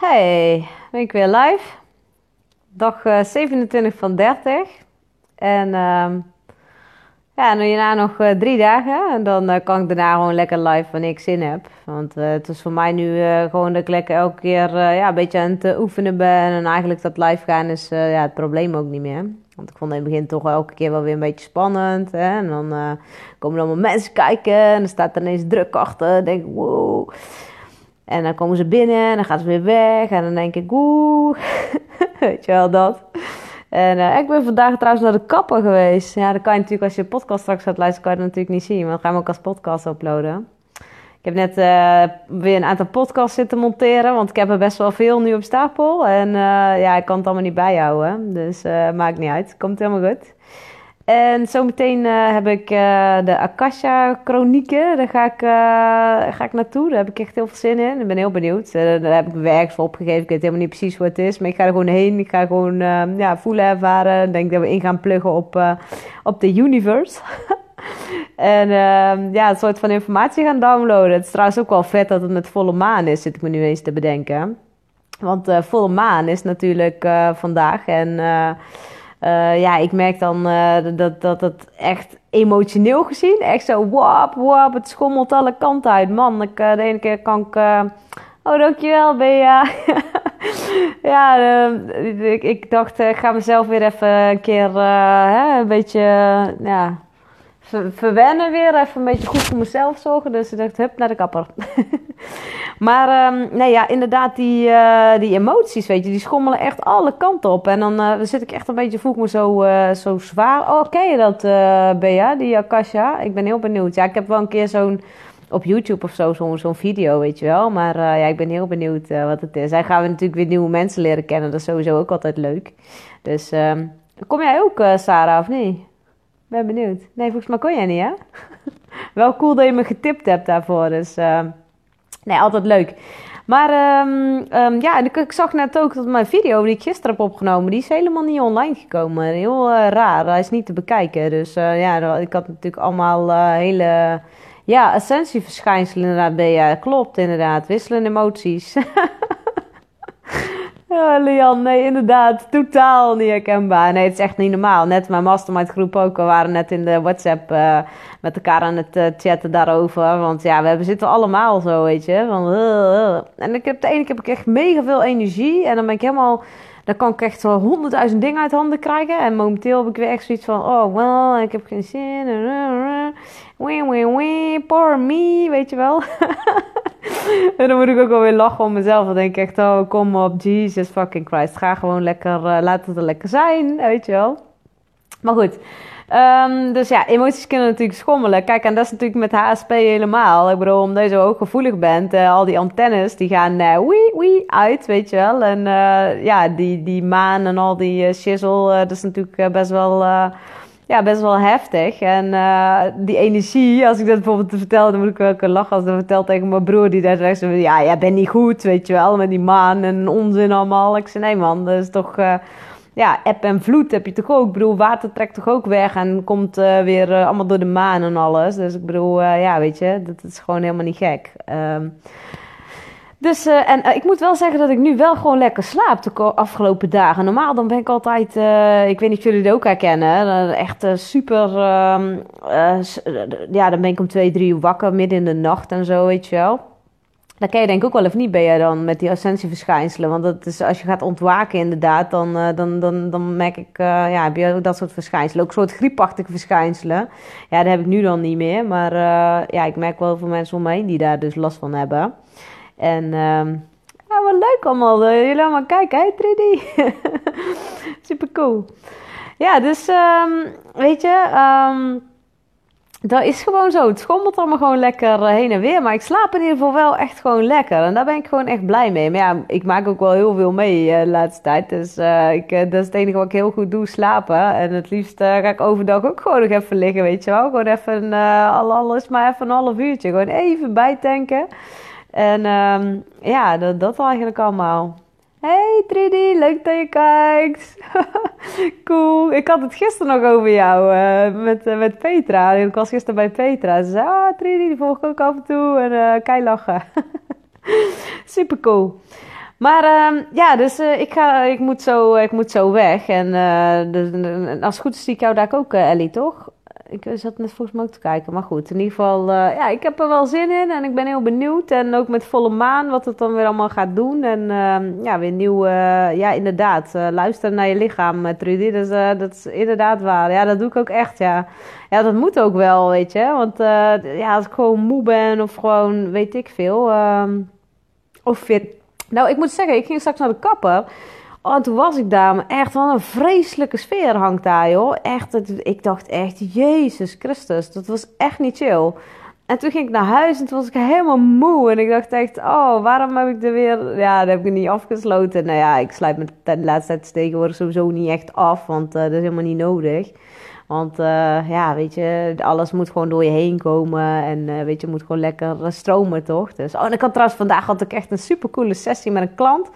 Hey, ben ik weer live. Dag uh, 27 van 30. En ehm ja, nu hierna nog uh, drie dagen. En dan uh, kan ik daarna gewoon lekker live wanneer ik zin heb. Want uh, het is voor mij nu gewoon dat ik lekker elke keer ja, een beetje aan het oefenen ben. En eigenlijk dat live gaan is ja, het probleem ook niet meer. Want ik vond in het begin toch elke keer wel weer een beetje spannend. Hè? En dan komen er allemaal mensen kijken. En dan staat er ineens druk achter. Dan denk ik, wow. En dan komen ze binnen en dan gaan ze weer weg. En dan denk ik, oeh, weet je wel dat. En uh, ik ben vandaag trouwens naar de kapper geweest. Ja, dat kan je natuurlijk als je podcast straks gaat luisteren, kan je dat natuurlijk niet zien. Maar dan gaan we ook als podcast uploaden. Ik heb net uh, weer een aantal podcasts zitten monteren, want ik heb er best wel veel nu op stapel. En uh, ja, ik kan het allemaal niet bijhouden, dus maakt niet uit. Komt helemaal goed. En zometeen uh, heb ik uh, de Akasha Chronieken. Daar ga ik, uh, ga ik naartoe. Daar heb ik echt heel veel zin in. Ik ben heel benieuwd. daar heb ik werk voor opgegeven. Ik weet helemaal niet precies wat het is. Maar ik ga er gewoon heen. Ik ga gewoon ja, voelen, ervaren. Ik denk dat we in gaan pluggen op, op de universe. en ehm, ja, een soort van informatie gaan downloaden. Het is trouwens ook wel vet dat het met volle maan is. Zit ik me nu eens te bedenken. Want volle maan is natuurlijk vandaag. En... Uh, ja, ik merk dan uh, dat, dat het echt emotioneel gezien, echt zo wap, wap, het schommelt alle kanten uit. Man, ik, uh, de ene keer kan ik... oh, dankjewel, Bea. ja, ik, ik, dacht, ik ga mezelf weer even een keer hè, een beetje... ja, verwennen weer. Even een beetje goed voor mezelf zorgen. Dus ik dacht, hup, naar de kapper. maar um, nee, ja, inderdaad, die, uh, die emoties, weet je, die schommelen echt alle kanten op. En dan uh, zit ik echt een beetje, voel ik me zo, uh, zo zwaar. Oh, ken je dat, Bea, die Akasha? Ik ben heel benieuwd. Ja, ik heb wel een keer zo'n op YouTube of zo, zo'n video, weet je wel. Maar ja, ik ben heel benieuwd wat het is. En gaan we natuurlijk weer nieuwe mensen leren kennen. Dat is sowieso ook altijd leuk. Dus um, kom jij ook, Sarah, of niet? Ben benieuwd. Nee, volgens mij kon jij niet, hè? Wel cool dat je me getipt hebt daarvoor. Dus uh, nee, altijd leuk. Maar um, um, ja, ik, ik, zag net ook dat mijn video die ik gisteren heb opgenomen, die is helemaal niet online gekomen. Heel uh, raar. Hij is niet te bekijken. Dus uh, ja, ik had natuurlijk allemaal hele ja, essentieverschijnselen inderdaad bij. Ja, klopt inderdaad. Wisselende emoties. Lian, nee, inderdaad. Totaal niet herkenbaar. Nee, het is echt niet normaal. Net mijn mastermind groep ook. We waren net in de WhatsApp uh, met elkaar aan het uh, chatten daarover. Want ja, we hebben, zitten allemaal zo, weet je. Van, uh, en ik heb, de ene keer heb echt mega veel energie. En dan ben ik helemaal... Dan kan ik echt wel honderdduizend dingen uit handen krijgen. En momenteel heb ik weer echt zoiets van... Oh, well, ik heb geen zin. Wee, wee, wee, poor me, weet je wel. en dan moet ik ook wel weer lachen om mezelf. Dan denk ik echt, oh, kom op, Jesus fucking Christ. Ga gewoon lekker, uh, laat het er lekker zijn, weet je wel. Maar goed. Um, dus ja, emoties kunnen natuurlijk schommelen. Kijk, en dat is natuurlijk met HSP helemaal. Ik bedoel, omdat je zo ook gevoelig bent, uh, al die antennes die gaan uh, wee, wee uit, weet je wel. En ja, die, die maan en al die shizzle, dat is natuurlijk best wel ja, best wel heftig. En uh, die energie, als ik dat bijvoorbeeld vertel, dan moet ik wel lachen als ik dat vertel tegen mijn broer. Die daar zegt, ja, jij bent niet goed, weet je wel, met die maan en onzin allemaal. Ik zei, nee man, dat is toch... Uh, ja, eb en vloed heb je toch ook. Ik bedoel, water trekt toch ook weg en komt uh, weer allemaal door de maan en alles. Dus ik bedoel, ja, weet je, dat is gewoon helemaal niet gek. Um, dus, uh, en uh, ik moet wel zeggen dat ik nu wel gewoon lekker slaap de afgelopen dagen. Normaal dan ben ik altijd, uh, ik weet niet of jullie het ook herkennen, echt super, ehm, ja, dan ben ik om twee, drie uur wakker midden in de nacht en zo, weet je wel. Dat ken je denk ik ook wel of niet ben je dan met die essentieverschijnselen. Want dat is, als je gaat ontwaken inderdaad, dan, dan, dan, dan merk ik, ja, heb je ook dat soort verschijnselen. Ook soort griepachtige verschijnselen. Ja, dat heb ik nu dan niet meer. Maar ja, ik merk wel veel mensen om me heen die daar dus last van hebben. En ja, wat leuk allemaal. Uh, jullie allemaal kijken, hè, 3D. Super cool. Ja, dus um, weet je, um, dat is gewoon zo. Het schommelt allemaal gewoon lekker eh, heen en weer. Maar ik slaap in ieder geval wel echt gewoon lekker. En daar ben ik gewoon echt blij mee. Maar ja, ik maak ook wel heel veel mee uh, de laatste tijd. Dus ik, dat is het enige wat ik heel goed doe, slapen. En het liefst ga ik overdag ook gewoon nog even liggen, weet je wel. Gewoon even, al alles maar even een half uurtje. Gewoon even bijtanken. En um, ja, dat, dat eigenlijk allemaal. Hey Trudy, leuk dat je kijkt. cool. Ik had het gisteren nog over jou uh, met, uh, met Petra. Ik was gisteren bij Petra. Ze zei, ah Trudy, die volg ik ook af en toe. En uh, kei lachen. Super cool. Maar uh, ja, dus ik, ga, ik, moet zo, ik moet zo weg. En de, als het goed is zie ik jou daar ook, Ellie, toch? Ik zat net volgens mij ook te kijken. Maar goed, in ieder geval, uh, ja, ik heb er wel zin in. En ik ben heel benieuwd. En ook met volle maan, wat het dan weer allemaal gaat doen. En uh, ja, weer nieuw, uh, ja, inderdaad. luisteren naar je lichaam, Trudy. Dat is inderdaad waar. Ja, dat doe ik ook echt, ja. Ja, dat moet ook wel, weet je. Want ja, als ik gewoon moe ben of gewoon, weet ik veel. Ehm, of fit. Nou, ik moet zeggen, ik ging straks naar de kapper. Oh, en toen was ik daar, maar echt wel een vreselijke sfeer hangt daar, joh. Echt, ik dacht echt, Jezus Christus, dat was echt niet chill. En toen ging ik naar huis en toen was ik helemaal moe. En ik dacht echt, oh, waarom heb ik er weer... Ja, dat heb ik niet afgesloten. Nou ja, ik sluit me de laatste tijd tegenwoordig sowieso niet echt af. Want uh, dat is helemaal niet nodig. Want uh, ja, weet je, alles moet gewoon door je heen komen. En uh, weet je, moet gewoon lekker stromen, toch? Dus, oh, en ik had trouwens vandaag had ik echt een supercoole sessie met een klant.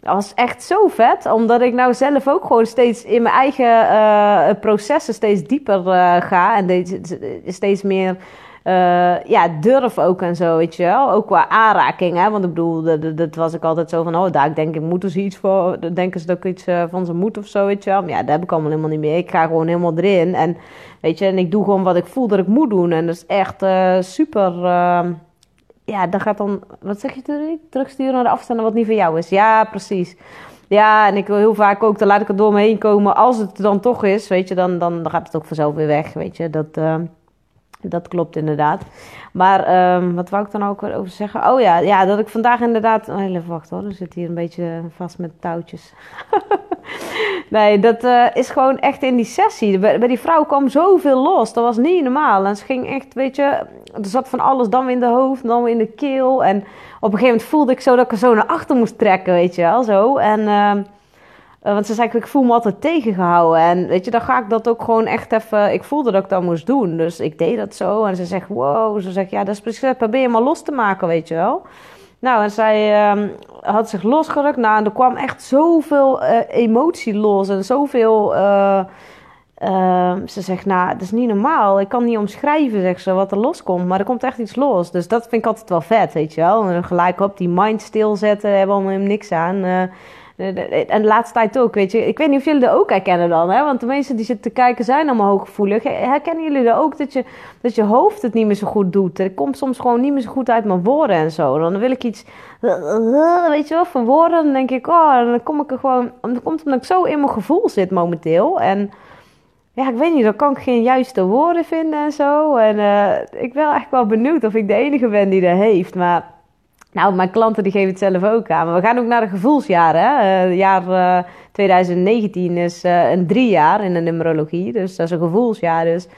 Dat was echt zo vet, omdat ik nou zelf ook gewoon steeds in mijn eigen processen steeds dieper ga en steeds meer uh, ja, durf ook en zo, weet je wel. Ook qua aanraking, hè. Want ik bedoel, dat, dat was ik altijd zo van... oh, daar denk ik, moeten ze iets voor... denken ze dat ik iets van ze moet of zo, weet je wel. Maar ja, dat heb ik allemaal helemaal niet meer. Ik ga gewoon helemaal erin en, weet je... en ik doe gewoon wat ik voel dat ik moet doen. En dat is echt super ja, dan gaat dan, wat zeg je terug? Terugsturen naar de afstanden wat niet van jou is. Ja, precies. Ja, en ik wil heel vaak ook, dan laat ik het door me heen komen. Als het dan toch is, weet je, dan, dan, dan gaat het ook vanzelf weer weg, weet je. Dat, dat klopt inderdaad. Maar um, wat wou ik dan ook over zeggen? Oh ja, ja dat ik vandaag inderdaad... Oh, even wachten hoor, er zit hier een beetje vast met touwtjes. nee, dat uh, is gewoon echt in die sessie. Bij, die vrouw kwam zoveel los. Dat was niet normaal. En ze ging echt, weet je... Er zat van alles dan weer in de hoofd, dan weer in de keel. En op een gegeven moment voelde ik zo dat ik er zo naar achter moest trekken, weet je wel. Zo. En... Uh, want ze zei, ik voel me altijd tegengehouden. En weet je, dan ga ik dat ook gewoon echt even... Ik voelde dat ik dat moest doen. Dus ik deed dat zo. En ze zegt, wow. Ze zegt, ja, dat is precies... Probeer je maar los te maken, weet je wel. Nou, en zij um, had zich losgerukt. Nou, en er kwam echt zoveel uh, emotie los. En zoveel... Uh, uh, ze zegt, nou, dat is niet normaal. Ik kan niet omschrijven, zegt ze, wat er loskomt. Maar er komt echt iets los. Dus dat vind ik altijd wel vet, weet je wel. En gelijk op die mind stilzetten, hebben we allemaal niks aan. En de laatste tijd ook, weet je. Ik weet niet of jullie dat ook herkennen dan, hè? Want de mensen die zitten te kijken zijn allemaal hooggevoelig. Herkennen jullie dat ook, dat je, dat je hoofd het niet meer zo goed doet? Ik kom soms gewoon niet meer zo goed uit mijn woorden en zo. Dan wil ik iets, weet je wel, van woorden. Dan denk ik, oh, dan kom ik er gewoon... Dan komt omdat ik zo in mijn gevoel zit momenteel. En ja, ik weet niet, dan kan ik geen juiste woorden vinden en zo. En uh, ik ben echt wel benieuwd of ik de enige ben die dat heeft, maar... Nou, mijn klanten die geven het zelf ook aan. Maar we gaan ook naar de gevoelsjaren. Hè? Uh, jaar uh, 2019 is uh, een drie jaar in de numerologie. Dus dat is een gevoelsjaar. Dus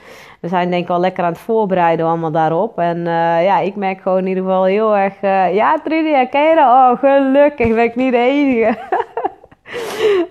we zijn denk ik al lekker aan het voorbereiden allemaal daarop. En ja, ik merk gewoon in ieder geval heel erg... ja, Trudy, ken je dat? Oh, gelukkig ben ik niet de enige.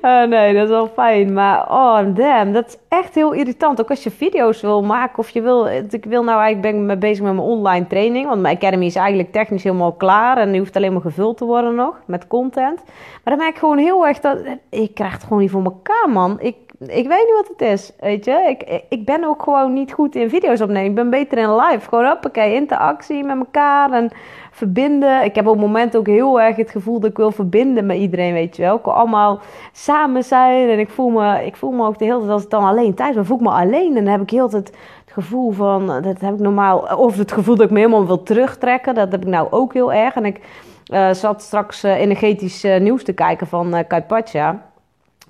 Uh, nee, dat is wel fijn. Maar oh damn, dat is echt heel irritant. Ook als je video's wil maken of je wil... Ik wil nou eigenlijk ben bezig met mijn online training. Want mijn academy is eigenlijk technisch helemaal klaar. En die hoeft alleen maar gevuld te worden nog met content. Maar dan merk ik gewoon heel erg dat... Ik krijg het gewoon niet voor elkaar, man. Ik, ik weet niet wat het is, weet je. Ik, ik ben ook gewoon niet goed in video's opnemen. Ik ben beter in live. Gewoon hoppakee, interactie met elkaar en verbinden. Ik heb op het moment ook heel erg het gevoel dat ik wil verbinden met iedereen, weet je wel. Ik wil allemaal samen zijn en ik voel me, ik voel me ook de hele tijd als ik dan alleen thuis ben, voel ik me alleen. En dan heb ik heel het gevoel van, dat heb ik normaal, of het gevoel dat ik me helemaal wil terugtrekken. Dat heb ik nou ook heel erg. En ik uh, zat straks uh, energetisch uh, nieuws te kijken van uh.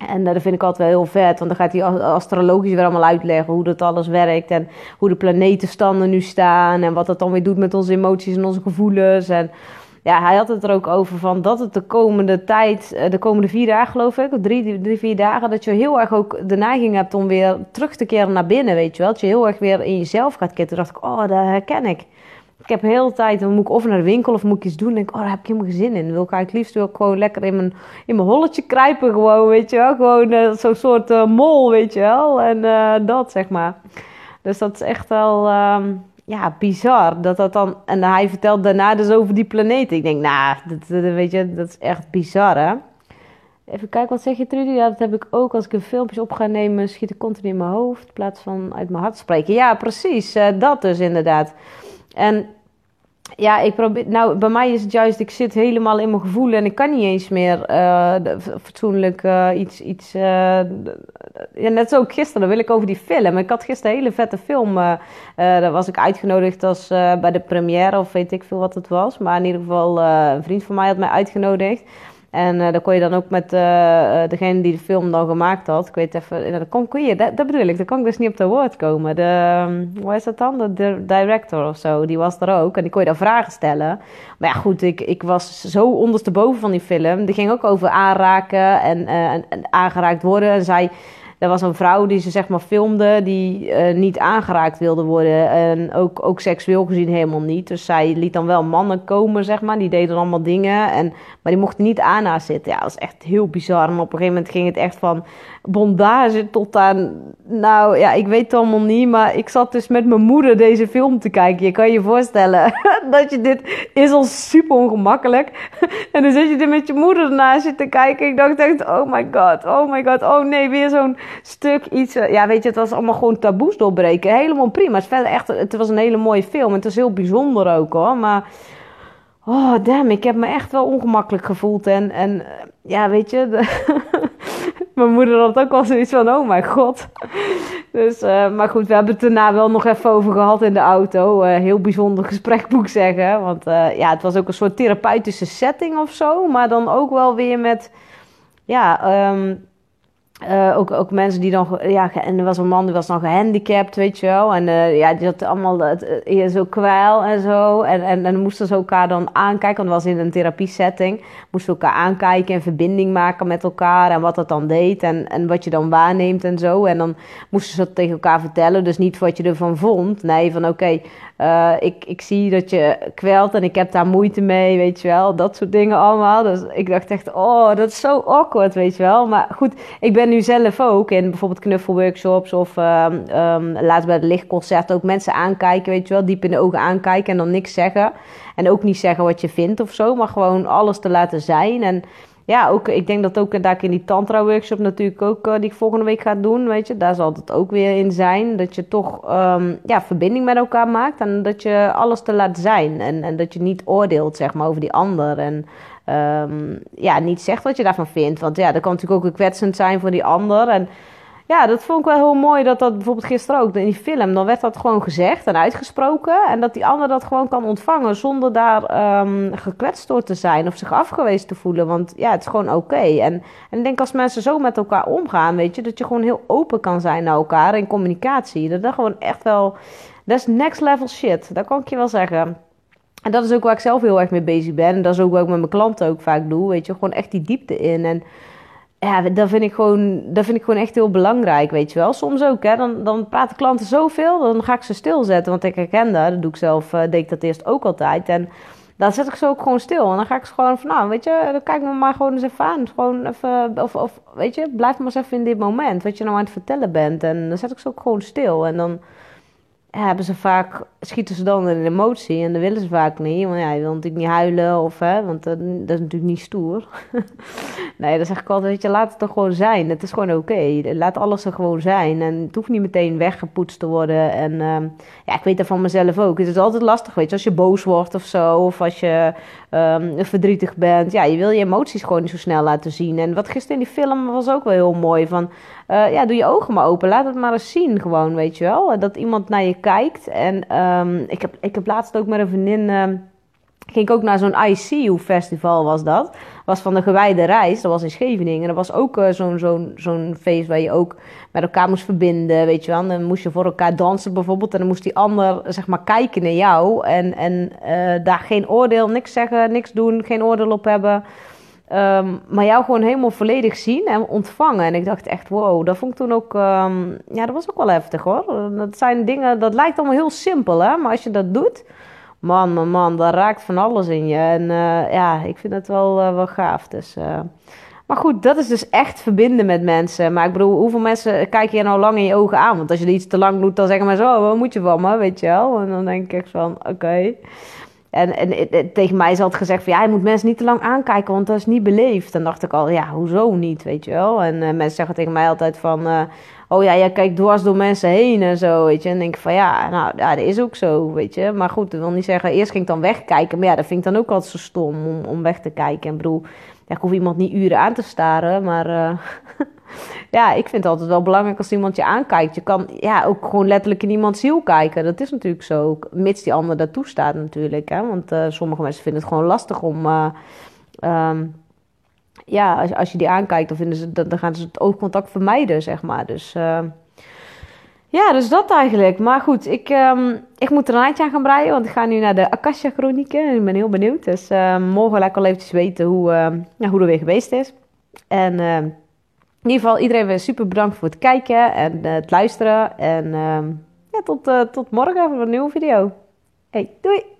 En dat vind ik altijd wel heel vet, want dan gaat hij astrologisch weer allemaal uitleggen hoe dat alles werkt en hoe de planetenstanden nu staan en wat dat dan weer doet met onze emoties en onze gevoelens. En ja, hij had het er ook over van dat het de komende tijd, eh, de komende vier dagen geloof ik, of drie, drie, vier dagen, dat je heel erg ook de neiging hebt om weer terug te keren naar binnen, weet je wel. Dat je heel erg weer in jezelf gaat kitten. Toen dacht ik, oh, dat herken ik. Ik heb heel de tijd, dan moet ik of naar de winkel of moet ik iets doen. Dan denk ik, oh, daar heb ik helemaal geen zin in. Wil ik eigenlijk liefst ik gewoon lekker in mijn, in mijn holletje kruipen gewoon, weet je wel. Gewoon uh, zo'n soort uh, mol, weet je wel. En uh, dat, zeg maar. Dus dat is echt wel, um, ja, bizar. Dat dat dan, en hij vertelt daarna dus over die planeet. Ik denk, nou, dat, dat, weet je, dat is echt bizar, hè. Even kijken, wat zeg je Trudy? Ja, dat heb ik ook als ik een filmpje op ga nemen, schiet ik continu in mijn hoofd in plaats van uit mijn hart spreken. Ja, precies, dat dus inderdaad. En ja, ik probeer. Nou, bij mij is het juist, ik zit helemaal in mijn gevoel en ik kan niet eens meer uh, fatsoenlijk uh, iets. iets uh, ja, net zo gisteren, dan wil ik over die film. Ik had gisteren een hele vette film. daar was ik uitgenodigd als bij de première, of weet ik veel wat het was. Maar in ieder geval, een vriend van mij had mij uitgenodigd. En uh, dan kon je dan ook met uh, degene die de film dan gemaakt had. Ik weet even, dat, kon, kon je, dat, dat, bedoel ik, daar kan ik dus niet op de woord komen. De, is dat dan? De, director of zo, die was er ook. En die kon je dan vragen stellen. Maar ja, goed, ik, ik was zo ondersteboven van die film. Die ging ook over aanraken en, en aangeraakt worden. En zij er was een vrouw die ze zeg maar filmde, die uh, niet aangeraakt wilde worden. En ook, ook seksueel gezien helemaal niet. Dus zij liet dan wel mannen komen, zeg maar. Die deden allemaal dingen. En, maar die mochten niet aan haar zitten. Ja, dat is echt heel bizar. Maar op een gegeven moment ging het echt van bondage tot aan... Nou ja, ik weet het allemaal niet. Maar ik zat dus met mijn moeder deze film te kijken. Je kan je voorstellen dat je dit is al super ongemakkelijk. en dan zit je er met je moeder ernaast zitten kijken. Ik dacht echt, oh my god, oh my god. Oh nee, weer zo'n stuk iets. Eh, ja, weet je, het was allemaal gewoon taboes doorbreken. Helemaal prima. Het, verder echt, het was een hele mooie film. Het is heel bijzonder ook hoor. Maar. Oh, damn, ik heb me echt wel ongemakkelijk gevoeld. En, en eh, ja, weet je, mijn moeder had ook wel zoiets van: oh mijn god. Dus, uh, maar goed, we hebben het daarna wel nog even over gehad in de auto. Heel bijzonder gesprek, moet ik zeggen. Want ja, het was ook een soort therapeutische setting of zo. Maar dan ook wel weer met, ja, um, uh, ook, ook mensen die dan, ja, en er was een man die was dan gehandicapt, weet je wel. En uh, ja, had allemaal het, uh, zo kwijl en zo. En, en, en moesten ze elkaar dan aankijken, want was in een therapie setting. Moesten elkaar aankijken en verbinding maken met elkaar en wat dat dan deed. En, en wat je dan waarneemt en zo. En dan moesten ze dat tegen elkaar vertellen. Dus niet wat je ervan vond. Nee, van oké, ik, ik zie dat je kwelt en ik heb daar moeite mee, weet je wel. Dat soort dingen allemaal. Dus ik dacht echt, oh, dat is zo awkward, weet je wel. Maar goed, ik ben nu zelf ook in bijvoorbeeld knuffelworkshops of um, um, laatst bij het lichtconcert ook mensen aankijken, weet je wel, diep in de ogen aankijken en dan niks zeggen. En ook niet zeggen wat je vindt of zo, maar gewoon alles te laten zijn. En ja, ook, ik denk dat ook daar in die tantra workshop natuurlijk ook, uh, die ik volgende week ga doen, weet je, daar zal het ook weer in zijn. Dat je toch um, ja, verbinding met elkaar maakt en dat je alles te laten zijn. En, en dat je niet oordeelt, zeg maar, over die ander. En um, ja, niet zegt wat je daarvan vindt. Want ja, dat kan natuurlijk ook kwetsend zijn voor die ander. En ja, dat vond ik wel heel mooi dat dat bijvoorbeeld gisteren ook in die film, dan werd dat gewoon gezegd en uitgesproken. En dat die ander dat gewoon kan ontvangen zonder daar um, gekwetst door te zijn of zich afgewezen te voelen. Want ja, het is gewoon oké. En, en ik denk als mensen zo met elkaar omgaan, weet je, dat je gewoon heel open kan zijn naar elkaar in communicatie. Dat dat gewoon echt wel, dat is next level shit. Dat kan ik je wel zeggen. En dat is ook waar ik zelf heel erg mee bezig ben. En dat is ook wat ik met mijn klanten ook vaak doe. Weet je, gewoon echt die diepte in. En ja, dat vind ik gewoon, dat vind ik gewoon echt heel belangrijk, weet je wel. Soms ook, hè. Dan, dan praten klanten zoveel, dan ga ik ze stilzetten. Want ik herken dat. Dat doe ik zelf, uh, deed ik dat eerst ook altijd. En dan zet ik ze ook gewoon stil. En dan ga ik ze gewoon van, nou, weet je, dan kijk me maar gewoon eens even aan. Gewoon even, of, of weet je, blijf maar eens even in dit moment. Wat je nou aan het vertellen bent. En dan zet ik ze ook gewoon stil. En dan hebben ze vaak, schieten ze dan in een emotie en dat willen ze vaak niet. Want ja, je wil natuurlijk niet huilen of hè, want dat, dat is natuurlijk niet stoer. nee, dan zeg ik altijd, weet je, laat het er gewoon zijn. Het is gewoon oké. Laat alles er gewoon zijn. En het hoeft niet meteen weggepoetst te worden. En uh, ja, ik weet dat van mezelf ook. Het is altijd lastig, weet je, als je boos wordt of zo. Of als je um, verdrietig bent. Ja, je wil je emoties gewoon niet zo snel laten zien. En wat gisteren in die film was ook wel heel mooi. Van, uh, ja, doe je ogen maar open. Laat het maar eens zien gewoon, weet je wel. Dat iemand naar je kijkt. En um, ik, heb, ik heb laatst ook met een vriendin... Uh, ging ik ook naar zo'n ICU-festival was dat. Was van de gewijde reis. Dat was in Scheveningen. Dat was ook uh, zo'n zo'n zo'n feest waar je ook met elkaar moest verbinden, weet je wel. dan moest je voor elkaar dansen bijvoorbeeld. En dan moest die ander, zeg maar, kijken naar jou. En, en uh, daar geen oordeel, niks zeggen, niks doen, geen oordeel op hebben. Um, maar jou gewoon helemaal volledig zien en ontvangen. En ik dacht echt, wow, dat vond ik toen ook... Um, ja, dat was ook wel heftig hoor. Dat zijn dingen, dat lijkt allemaal heel simpel hè. Maar als je dat doet, man, man, man, dat raakt van alles in je. En uh, ja, ik vind het wel, uh, wel gaaf. Dus... Uh, maar goed, dat is dus echt verbinden met mensen. Maar ik bedoel, hoeveel mensen kijk je nou lang in je ogen aan? Want als je iets te lang doet, dan zeggen mensen, oh, wat moet je van me, weet je wel? En dan denk ik echt van, oké. En, en, tegen mij is altijd gezegd van ja, je moet mensen niet te lang aankijken, want dat is niet beleefd. Dan dacht ik al, ja, hoezo niet, weet je wel. En mensen zeggen tegen mij altijd van, oh ja, jij kijkt dwars door mensen heen en zo, weet je. En denk ik van ja, nou, ja, dat is ook zo, weet je. Maar goed, dat wil niet zeggen, eerst ging ik dan wegkijken. Maar ja, dat vind ik dan ook altijd zo stom om, om weg te kijken. En bedoel, ja, ik hoef iemand niet uren aan te staren, maar uh, ja, ik vind het altijd wel belangrijk als iemand je aankijkt. Je kan ja, ook gewoon letterlijk in iemands ziel kijken. Dat is natuurlijk zo, mits die ander dat toestaat natuurlijk. Hè? Want uh, sommige mensen vinden het gewoon lastig om... Uh, um, ja, als, je die aankijkt, dan, vinden ze, dan, dan gaan ze het oogcontact vermijden, zeg maar. Dus ja, dus dat eigenlijk. Maar goed, ik, um, ik moet er een eindje aan gaan breien, want ik ga nu naar de Akasha Chronieken. En ik ben heel benieuwd. Dus uh, morgen lekker wel eventjes weten hoe, uh, hoe er weer geweest is. En in ieder geval iedereen weer super bedankt voor het kijken en het luisteren. En ja, tot, tot morgen voor een nieuwe video. Hey, doei!